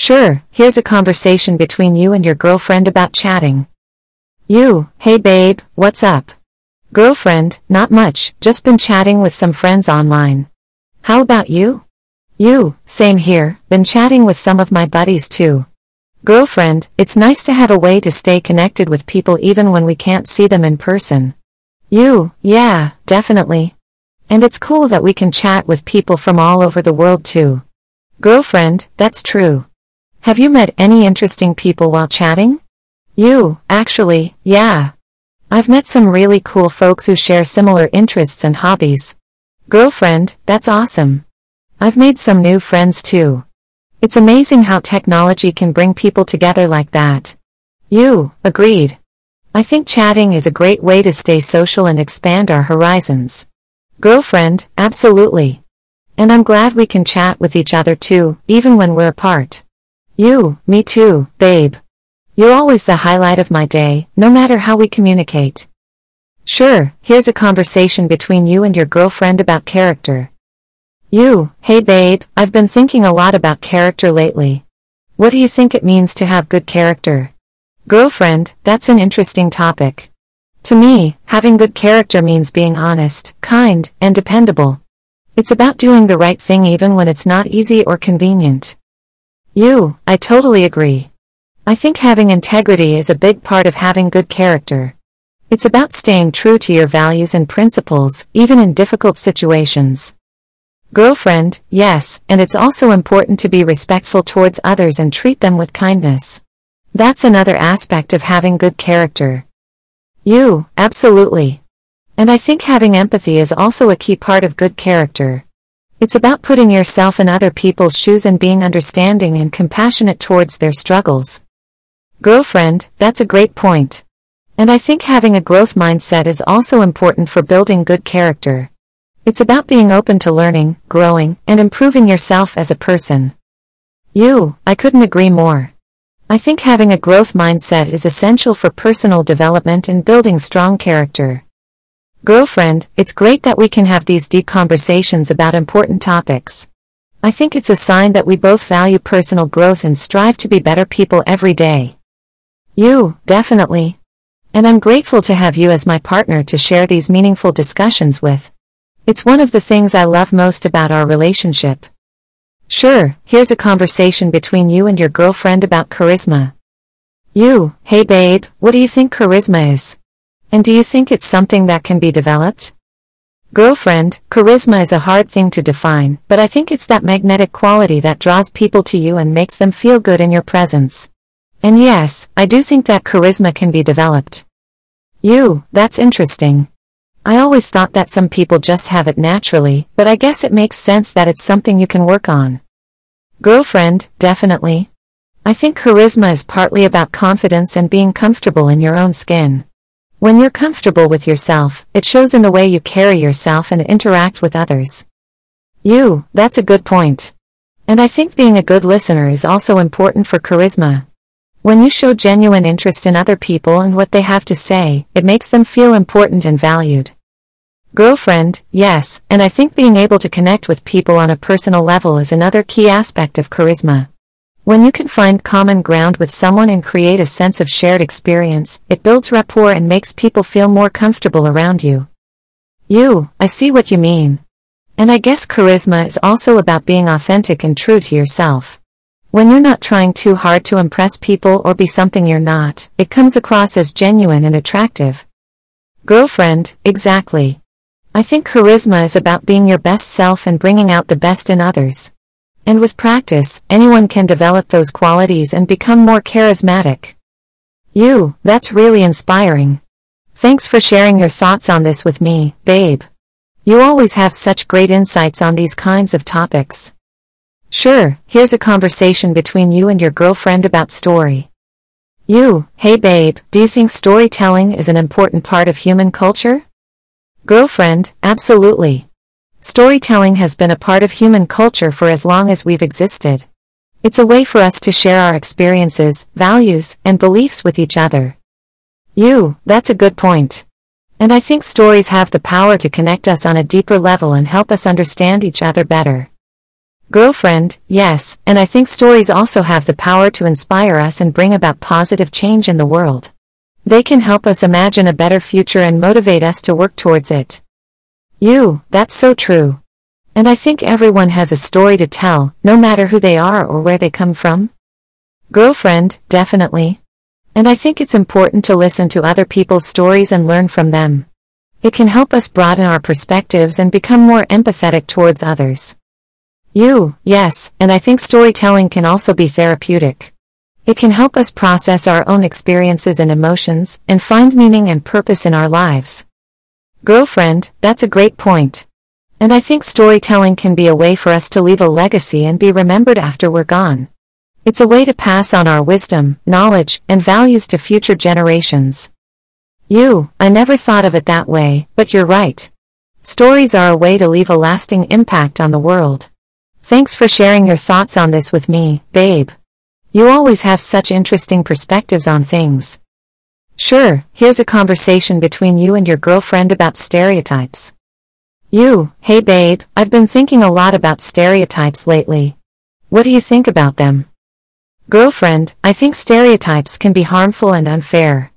Sure, here's a conversation between you and your girlfriend about chatting. You, hey babe, what's up? Girlfriend, not much, just been chatting with some friends online. How about you? You, same here, been chatting with some of my buddies too. Girlfriend, it's nice to have a way to stay connected with people even when we can't see them in person. You, yeah, definitely. And it's cool that we can chat with people from all over the world too. Girlfriend, that's true. Have you met any interesting people while chatting? You, actually, yeah. I've met some really cool folks who share similar interests and hobbies. Girlfriend, that's awesome. I've made some new friends too. It's amazing how technology can bring people together like that. You, agreed. I think chatting is a great way to stay social and expand our horizons. Girlfriend, absolutely. And I'm glad we can chat with each other too, even when we're apart. You, me too, babe. You're always the highlight of my day, no matter how we communicate. Sure, here's a conversation between you and your girlfriend about character. You, hey babe, I've been thinking a lot about character lately. What do you think it means to have good character? Girlfriend, that's an interesting topic. To me, having good character means being honest, kind, and dependable. It's about doing the right thing even when it's not easy or convenient. You, I totally agree. I think having integrity is a big part of having good character. It's about staying true to your values and principles, even in difficult situations. Girlfriend, yes, and it's also important to be respectful towards others and treat them with kindness. That's another aspect of having good character. You, absolutely. And I think having empathy is also a key part of good character. It's about putting yourself in other people's shoes and being understanding and compassionate towards their struggles. Girlfriend, that's a great point. And I think having a growth mindset is also important for building good character. It's about being open to learning, growing, and improving yourself as a person. You, I couldn't agree more. I think having a growth mindset is essential for personal development and building strong character. Girlfriend, it's great that we can have these deep conversations about important topics. I think it's a sign that we both value personal growth and strive to be better people every day. You, definitely. And I'm grateful to have you as my partner to share these meaningful discussions with. It's one of the things I love most about our relationship. Sure, here's a conversation between you and your girlfriend about charisma. You, hey babe, what do you think charisma is? And do you think it's something that can be developed? Girlfriend, charisma is a hard thing to define, but I think it's that magnetic quality that draws people to you and makes them feel good in your presence. And yes, I do think that charisma can be developed. You, that's interesting. I always thought that some people just have it naturally, but I guess it makes sense that it's something you can work on. Girlfriend, definitely. I think charisma is partly about confidence and being comfortable in your own skin. When you're comfortable with yourself, it shows in the way you carry yourself and interact with others. You, that's a good point. And I think being a good listener is also important for charisma. When you show genuine interest in other people and what they have to say, it makes them feel important and valued. Girlfriend, yes, and I think being able to connect with people on a personal level is another key aspect of charisma. When you can find common ground with someone and create a sense of shared experience, it builds rapport and makes people feel more comfortable around you. You, I see what you mean. And I guess charisma is also about being authentic and true to yourself. When you're not trying too hard to impress people or be something you're not, it comes across as genuine and attractive. Girlfriend, exactly. I think charisma is about being your best self and bringing out the best in others. And with practice, anyone can develop those qualities and become more charismatic. You, that's really inspiring. Thanks for sharing your thoughts on this with me, babe. You always have such great insights on these kinds of topics. Sure, here's a conversation between you and your girlfriend about story. You, hey babe, do you think storytelling is an important part of human culture? Girlfriend, absolutely. Storytelling has been a part of human culture for as long as we've existed. It's a way for us to share our experiences, values, and beliefs with each other. You, that's a good point. And I think stories have the power to connect us on a deeper level and help us understand each other better. Girlfriend, yes, and I think stories also have the power to inspire us and bring about positive change in the world. They can help us imagine a better future and motivate us to work towards it. You, that's so true. And I think everyone has a story to tell, no matter who they are or where they come from. Girlfriend, definitely. And I think it's important to listen to other people's stories and learn from them. It can help us broaden our perspectives and become more empathetic towards others. You, yes, and I think storytelling can also be therapeutic. It can help us process our own experiences and emotions and find meaning and purpose in our lives. Girlfriend, that's a great point. And I think storytelling can be a way for us to leave a legacy and be remembered after we're gone. It's a way to pass on our wisdom, knowledge, and values to future generations. You, I never thought of it that way, but you're right. Stories are a way to leave a lasting impact on the world. Thanks for sharing your thoughts on this with me, babe. You always have such interesting perspectives on things. Sure, here's a conversation between you and your girlfriend about stereotypes. You, hey babe, I've been thinking a lot about stereotypes lately. What do you think about them? Girlfriend, I think stereotypes can be harmful and unfair.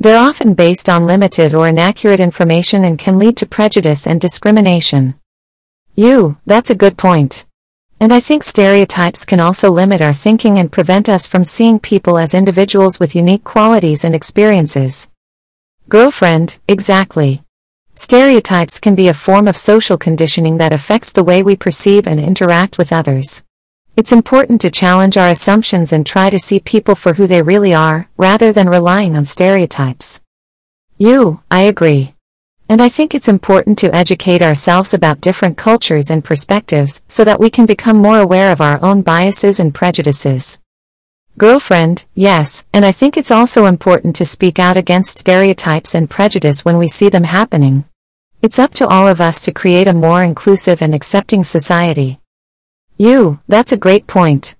They're often based on limited or inaccurate information and can lead to prejudice and discrimination. You, that's a good point. And I think stereotypes can also limit our thinking and prevent us from seeing people as individuals with unique qualities and experiences. Girlfriend, exactly. Stereotypes can be a form of social conditioning that affects the way we perceive and interact with others. It's important to challenge our assumptions and try to see people for who they really are, rather than relying on stereotypes. You, I agree. And I think it's important to educate ourselves about different cultures and perspectives so that we can become more aware of our own biases and prejudices. Girlfriend, yes, and I think it's also important to speak out against stereotypes and prejudice when we see them happening. It's up to all of us to create a more inclusive and accepting society. You, that's a great point.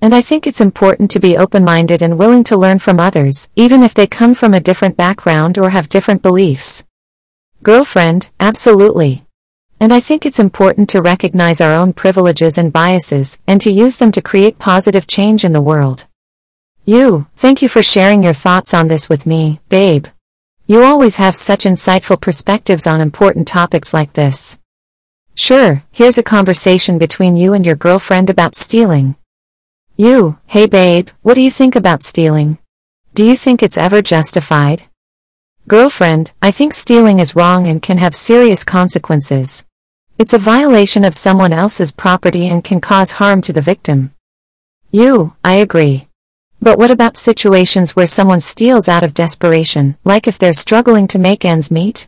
And I think it's important to be open-minded and willing to learn from others, even if they come from a different background or have different beliefs. Girlfriend, absolutely. And I think it's important to recognize our own privileges and biases, and to use them to create positive change in the world. You, thank you for sharing your thoughts on this with me, babe. You always have such insightful perspectives on important topics like this. Sure, here's a conversation between you and your girlfriend about stealing. You, hey babe, what do you think about stealing? Do you think it's ever justified? Girlfriend, I think stealing is wrong and can have serious consequences. It's a violation of someone else's property and can cause harm to the victim. You, I agree. But what about situations where someone steals out of desperation, like if they're struggling to make ends meet?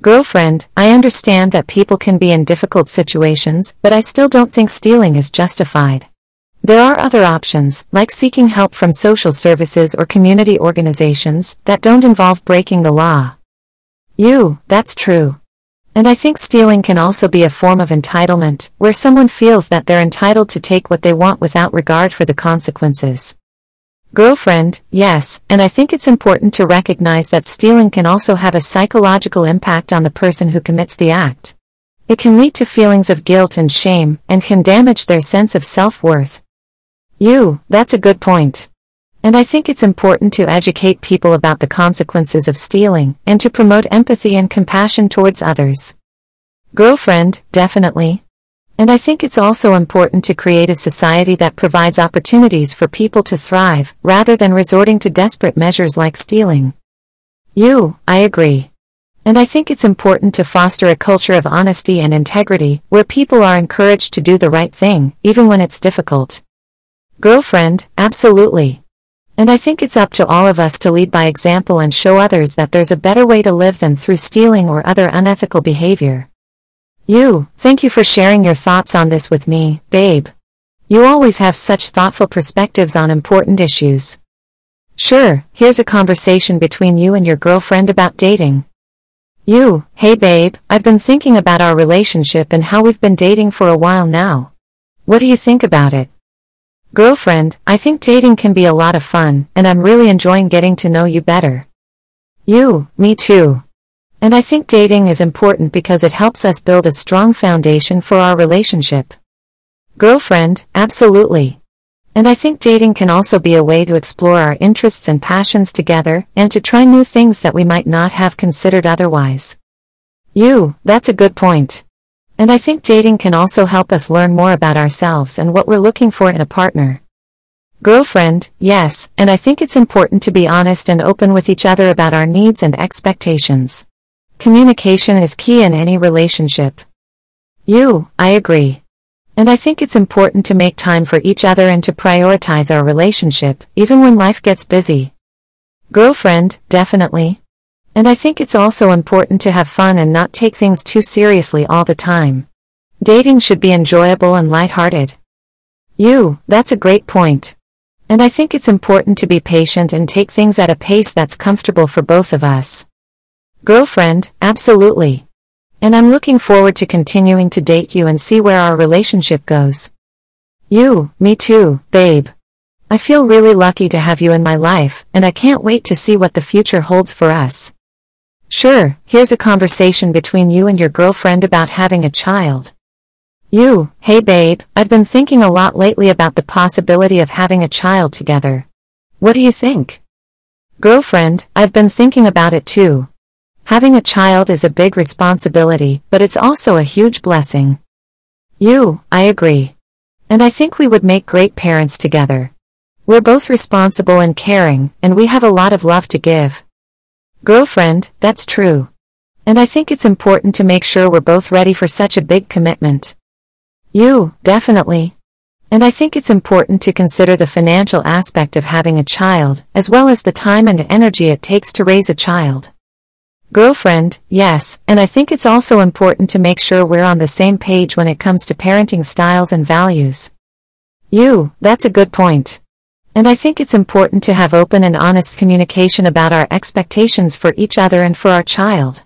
Girlfriend, I understand that people can be in difficult situations, but I still don't think stealing is justified. There are other options, like seeking help from social services or community organizations, that don't involve breaking the law. You, that's true. And I think stealing can also be a form of entitlement, where someone feels that they're entitled to take what they want without regard for the consequences. Girlfriend, yes, and I think it's important to recognize that stealing can also have a psychological impact on the person who commits the act. It can lead to feelings of guilt and shame, and can damage their sense of self-worth. You, that's a good point. And I think it's important to educate people about the consequences of stealing, and to promote empathy and compassion towards others. Girlfriend, definitely. And I think it's also important to create a society that provides opportunities for people to thrive, rather than resorting to desperate measures like stealing. You, I agree. And I think it's important to foster a culture of honesty and integrity, where people are encouraged to do the right thing, even when it's difficult. Girlfriend, absolutely. And I think it's up to all of us to lead by example and show others that there's a better way to live than through stealing or other unethical behavior. You, thank you for sharing your thoughts on this with me, babe. You always have such thoughtful perspectives on important issues. Sure, here's a conversation between you and your girlfriend about dating. You, hey babe, I've been thinking about our relationship and how we've been dating for a while now. What do you think about it? Girlfriend, I think dating can be a lot of fun, and I'm really enjoying getting to know you better. You, me too. And I think dating is important because it helps us build a strong foundation for our relationship. Girlfriend, absolutely. And I think dating can also be a way to explore our interests and passions together and to try new things that we might not have considered otherwise. You, that's a good point. And I think dating can also help us learn more about ourselves and what we're looking for in a partner. Girlfriend, yes, and I think it's important to be honest and open with each other about our needs and expectations. Communication is key in any relationship. You, I agree. And I think it's important to make time for each other and to prioritize our relationship, even when life gets busy. Girlfriend, definitely. And I think it's also important to have fun and not take things too seriously all the time. Dating should be enjoyable and lighthearted. You, that's a great point. And I think it's important to be patient and take things at a pace that's comfortable for both of us. Girlfriend, absolutely. And I'm looking forward to continuing to date you and see where our relationship goes. You, me too, babe. I feel really lucky to have you in my life, and I can't wait to see what the future holds for us. Sure, here's a conversation between you and your girlfriend about having a child. You, hey babe, I've been thinking a lot lately about the possibility of having a child together. What do you think? Girlfriend, I've been thinking about it too. Having a child is a big responsibility, but it's also a huge blessing. You, I agree. And I think we would make great parents together. We're both responsible and caring, and we have a lot of love to give. Girlfriend, that's true. And I think it's important to make sure we're both ready for such a big commitment. You, definitely. And I think it's important to consider the financial aspect of having a child, as well as the time and energy it takes to raise a child. Girlfriend, yes, and I think it's also important to make sure we're on the same page when it comes to parenting styles and values. You, that's a good point. And I think it's important to have open and honest communication about our expectations for each other and for our child.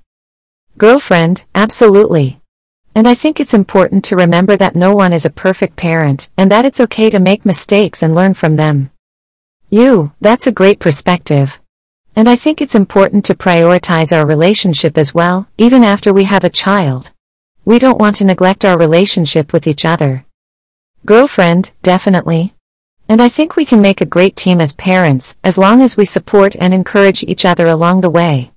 Girlfriend, absolutely. And I think it's important to remember that no one is a perfect parent, and that it's okay to make mistakes and learn from them. You, that's a great perspective. And I think it's important to prioritize our relationship as well, even after we have a child. We don't want to neglect our relationship with each other. Girlfriend, definitely. And I think we can make a great team as parents, as long as we support and encourage each other along the way.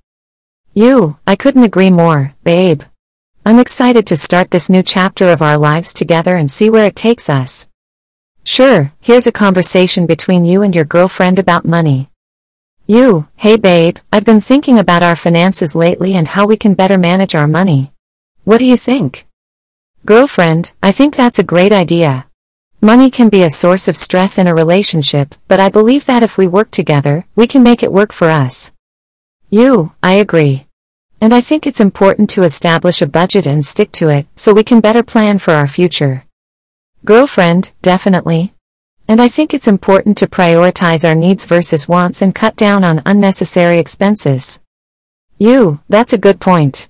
You, I couldn't agree more, babe. I'm excited to start this new chapter of our lives together and see where it takes us. Sure, here's a conversation between you and your girlfriend about money. You, hey babe, I've been thinking about our finances lately and how we can better manage our money. What do you think? Girlfriend, I think that's a great idea. Money can be a source of stress in a relationship, but I believe that if we work together, we can make it work for us. You, I agree. And I think it's important to establish a budget and stick to it, so we can better plan for our future. Girlfriend, definitely. And I think it's important to prioritize our needs versus wants and cut down on unnecessary expenses. You, that's a good point.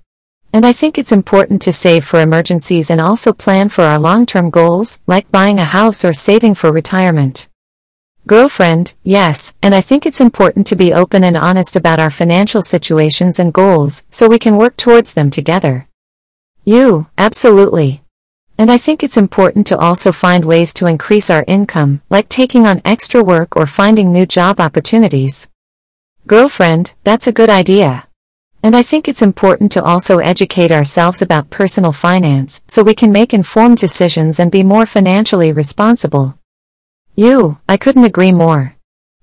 And I think it's important to save for emergencies and also plan for our long-term goals, like buying a house or saving for retirement. Girlfriend, yes, and I think it's important to be open and honest about our financial situations and goals, so we can work towards them together. You, absolutely. And I think it's important to also find ways to increase our income, like taking on extra work or finding new job opportunities. Girlfriend, that's a good idea. And I think it's important to also educate ourselves about personal finance, so we can make informed decisions and be more financially responsible. You, I couldn't agree more.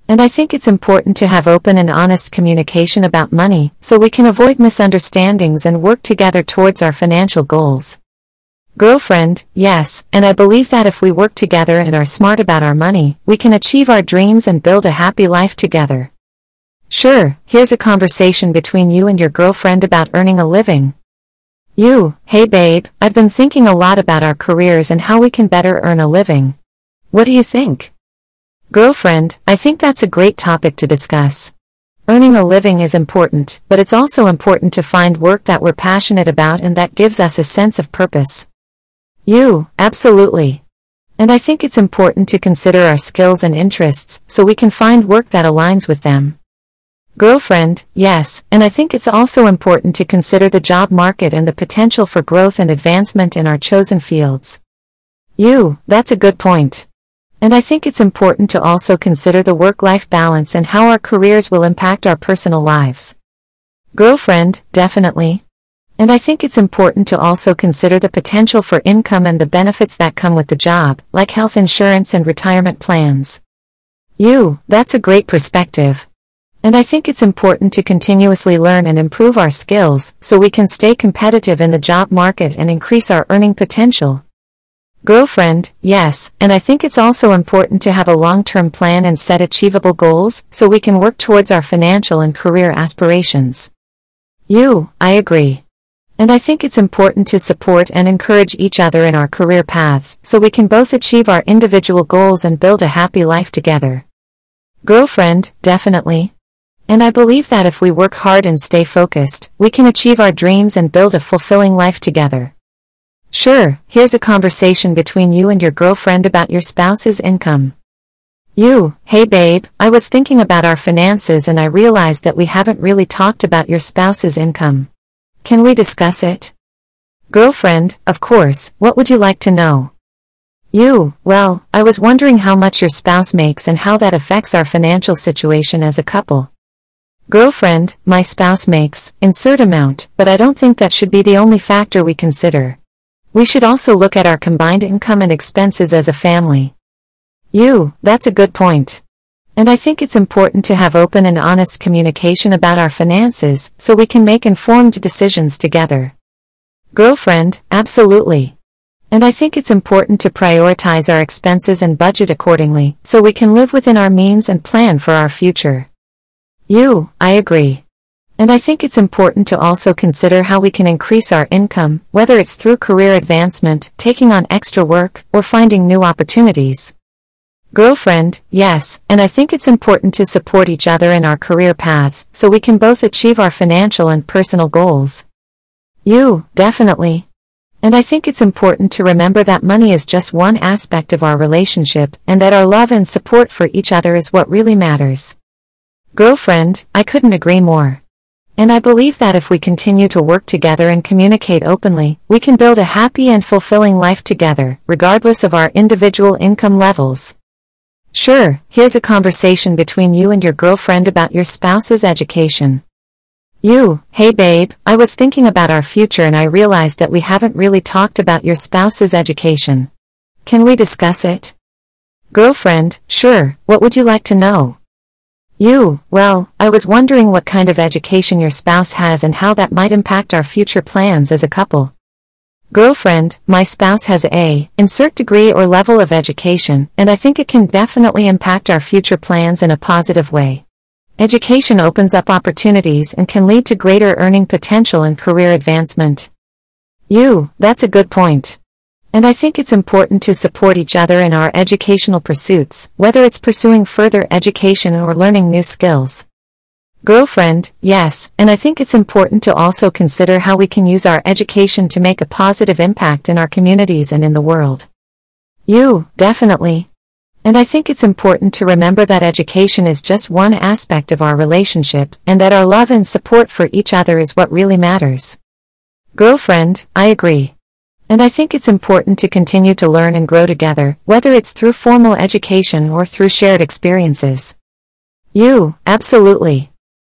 And I think it's important to have open and honest communication about money, so we can avoid misunderstandings and work together towards our financial goals. Girlfriend, yes, and I believe that if we work together and are smart about our money, we can achieve our dreams and build a happy life together. Sure, here's a conversation between you and your girlfriend about earning a living. You, hey babe, I've been thinking a lot about our careers and how we can better earn a living. What do you think? Girlfriend, I think that's a great topic to discuss. Earning a living is important, but it's also important to find work that we're passionate about and that gives us a sense of purpose. You, absolutely. And I think it's important to consider our skills and interests, so we can find work that aligns with them. Girlfriend, yes, and I think it's also important to consider the job market and the potential for growth and advancement in our chosen fields. You, that's a good point. And I think it's important to also consider the work-life balance and how our careers will impact our personal lives. Girlfriend, definitely. And I think it's important to also consider the potential for income and the benefits that come with the job, like health insurance and retirement plans. You, that's a great perspective. And I think it's important to continuously learn and improve our skills so we can stay competitive in the job market and increase our earning potential. Girlfriend, yes, and I think it's also important to have a long-term plan and set achievable goals so we can work towards our financial and career aspirations. You, I agree. And I think it's important to support and encourage each other in our career paths so we can both achieve our individual goals and build a happy life together. Girlfriend, definitely. And I believe that if we work hard and stay focused, we can achieve our dreams and build a fulfilling life together. Sure, here's a conversation between you and your girlfriend about your spouse's income. You, hey babe, I was thinking about our finances and I realized that we haven't really talked about your spouse's income. Can we discuss it? Girlfriend, of course, what would you like to know? You, well, I was wondering how much your spouse makes and how that affects our financial situation as a couple. Girlfriend, my spouse makes, insert amount, but I don't think that should be the only factor we consider. We should also look at our combined income and expenses as a family. You, that's a good point. And I think it's important to have open and honest communication about our finances so we can make informed decisions together. Girlfriend, absolutely. And I think it's important to prioritize our expenses and budget accordingly, so we can live within our means and plan for our future. You, I agree. And I think it's important to also consider how we can increase our income, whether it's through career advancement, taking on extra work, or finding new opportunities. Girlfriend, yes, and I think it's important to support each other in our career paths, so we can both achieve our financial and personal goals. You, definitely. And I think it's important to remember that money is just one aspect of our relationship and that our love and support for each other is what really matters. Girlfriend, I couldn't agree more. And I believe that if we continue to work together and communicate openly, we can build a happy and fulfilling life together, regardless of our individual income levels. Sure, here's a conversation between you and your girlfriend about your spouse's education. You, hey babe, I was thinking about our future and I realized that we haven't really talked about your spouse's education. Can we discuss it? Girlfriend, sure, what would you like to know? You, well, I was wondering what kind of education your spouse has and how that might impact our future plans as a couple. Girlfriend, my spouse has a, insert degree or level of education, and I think it can definitely impact our future plans in a positive way. Education opens up opportunities and can lead to greater earning potential and career advancement. You, that's a good point. And I think it's important to support each other in our educational pursuits, whether it's pursuing further education or learning new skills. Girlfriend, yes, and I think it's important to also consider how we can use our education to make a positive impact in our communities and in the world. You, definitely. And I think it's important to remember that education is just one aspect of our relationship and that our love and support for each other is what really matters. Girlfriend, I agree. And I think it's important to continue to learn and grow together, whether it's through formal education or through shared experiences. You, absolutely.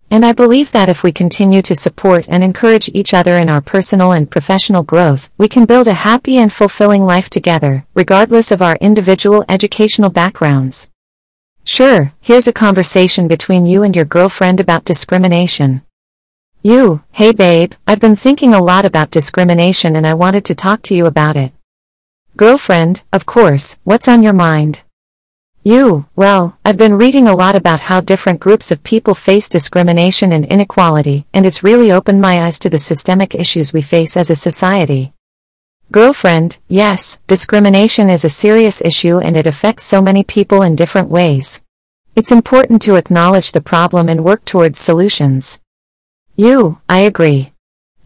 And I believe that if we continue to support and encourage each other in our personal and professional growth, we can build a happy and fulfilling life together, regardless of our individual educational backgrounds. Sure, here's a conversation between you and your girlfriend about discrimination. You, hey babe, I've been thinking a lot about discrimination and I wanted to talk to you about it. Girlfriend, of course, what's on your mind? You, well, I've been reading a lot about how different groups of people face discrimination and inequality, and it's really opened my eyes to the systemic issues we face as a society. Girlfriend, yes, discrimination is a serious issue and it affects so many people in different ways. It's important to acknowledge the problem and work towards solutions. You, I agree.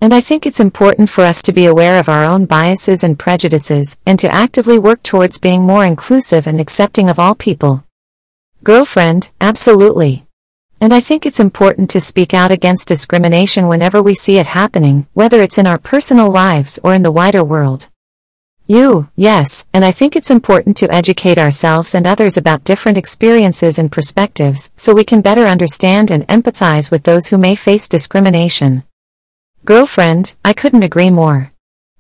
And I think it's important for us to be aware of our own biases and prejudices, and to actively work towards being more inclusive and accepting of all people. Girlfriend, absolutely. And I think it's important to speak out against discrimination whenever we see it happening, whether it's in our personal lives or in the wider world. You, yes, and I think it's important to educate ourselves and others about different experiences and perspectives so we can better understand and empathize with those who may face discrimination. Girlfriend, I couldn't agree more.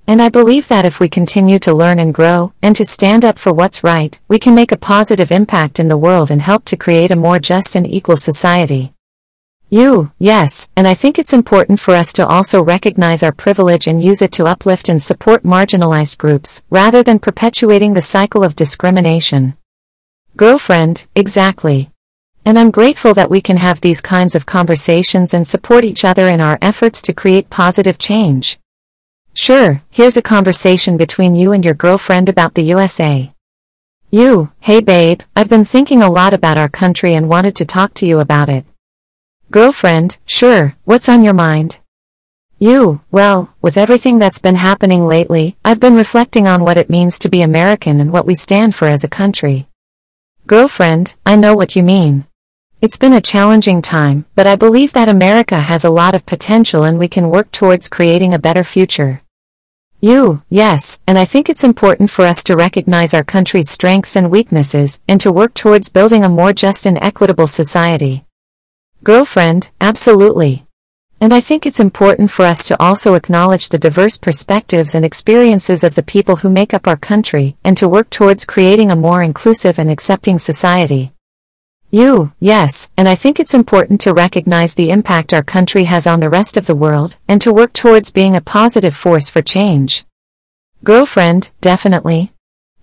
And I believe that if we continue to learn and grow, and to stand up for what's right, we can make a positive impact in the world and help to create a more just and equal society. You, yes, and I think it's important for us to also recognize our privilege and use it to uplift and support marginalized groups, rather than perpetuating the cycle of discrimination. Girlfriend, exactly. And I'm grateful that we can have these kinds of conversations and support each other in our efforts to create positive change. Sure, here's a conversation between you and your girlfriend about the USA. You, hey babe, I've been thinking a lot about our country and wanted to talk to you about it. Girlfriend, sure, what's on your mind? You, well, with everything that's been happening lately, I've been reflecting on what it means to be American and what we stand for as a country. Girlfriend, I know what you mean. It's been a challenging time, but I believe that America has a lot of potential and we can work towards creating a better future. You, yes, and I think it's important for us to recognize our country's strengths and weaknesses, and to work towards building a more just and equitable society. Girlfriend, absolutely. And I think it's important for us to also acknowledge the diverse perspectives and experiences of the people who make up our country, and to work towards creating a more inclusive and accepting society. You, yes, and I think it's important to recognize the impact our country has on the rest of the world, and to work towards being a positive force for change. Girlfriend, definitely.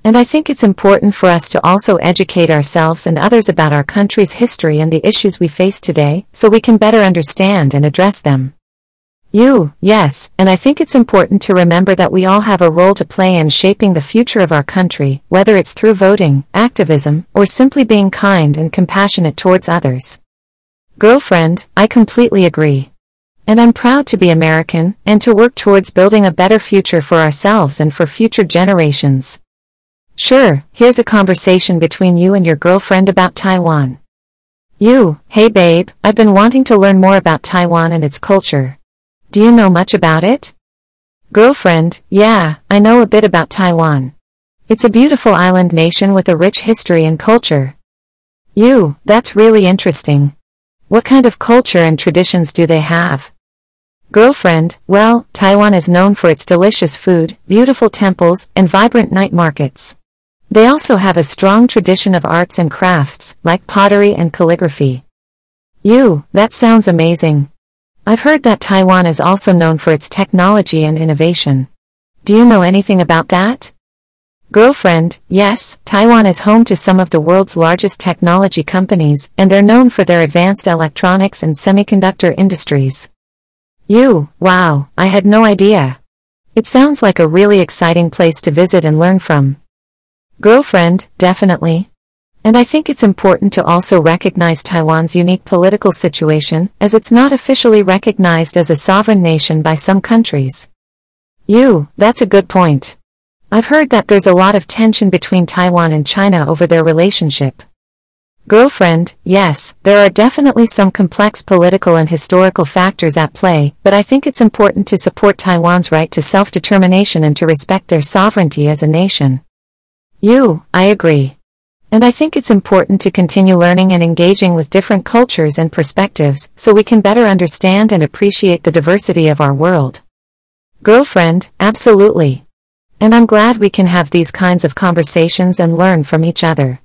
And I think it's important for us to also educate ourselves and others about our country's history and the issues we face today, so we can better understand and address them. You, yes, and I think it's important to remember that we all have a role to play in shaping the future of our country, whether it's through voting, activism, or simply being kind and compassionate towards others. Girlfriend, I completely agree. And I'm proud to be American, and to work towards building a better future for ourselves and for future generations. Sure, here's a conversation between you and your girlfriend about Taiwan. You, hey babe, I've been wanting to learn more about Taiwan and its culture. Do you know much about it? Girlfriend, yeah, I know a bit about Taiwan. It's a beautiful island nation with a rich history and culture. You, that's really interesting. What kind of culture and traditions do they have? Girlfriend, well, Taiwan is known for its delicious food, beautiful temples, and vibrant night markets. They also have a strong tradition of arts and crafts, like pottery and calligraphy. You, that sounds amazing. I've heard that Taiwan is also known for its technology and innovation. Do you know anything about that? Girlfriend, yes, Taiwan is home to some of the world's largest technology companies, and they're known for their advanced electronics and semiconductor industries. You, wow, I had no idea. It sounds like a really exciting place to visit and learn from. Girlfriend, definitely. And I think it's important to also recognize Taiwan's unique political situation, as it's not officially recognized as a sovereign nation by some countries. You, that's a good point. I've heard that there's a lot of tension between Taiwan and China over their relationship. Girlfriend, yes, there are definitely some complex political and historical factors at play, but I think it's important to support Taiwan's right to self-determination and to respect their sovereignty as a nation. You, I agree. And I think it's important to continue learning and engaging with different cultures and perspectives so we can better understand and appreciate the diversity of our world. Girlfriend, absolutely. And I'm glad we can have these kinds of conversations and learn from each other.